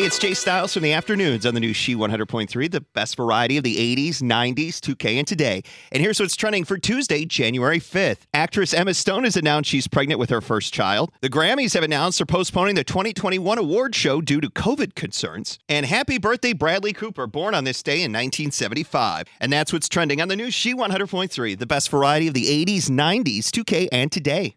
Hey, it's Jay Styles from the afternoons on the new She 100.3, the best variety of the 80s, 90s, 2K, and today. And here's what's trending for Tuesday, January 5th. Actress Emma Stone has announced she's pregnant with her first child. The Grammys have announced they're postponing the 2021 award show due to COVID concerns. And happy birthday, Bradley Cooper, born on this day in 1975. And that's what's trending on the new She 100.3, the best variety of the 80s, 90s, 2K, and today.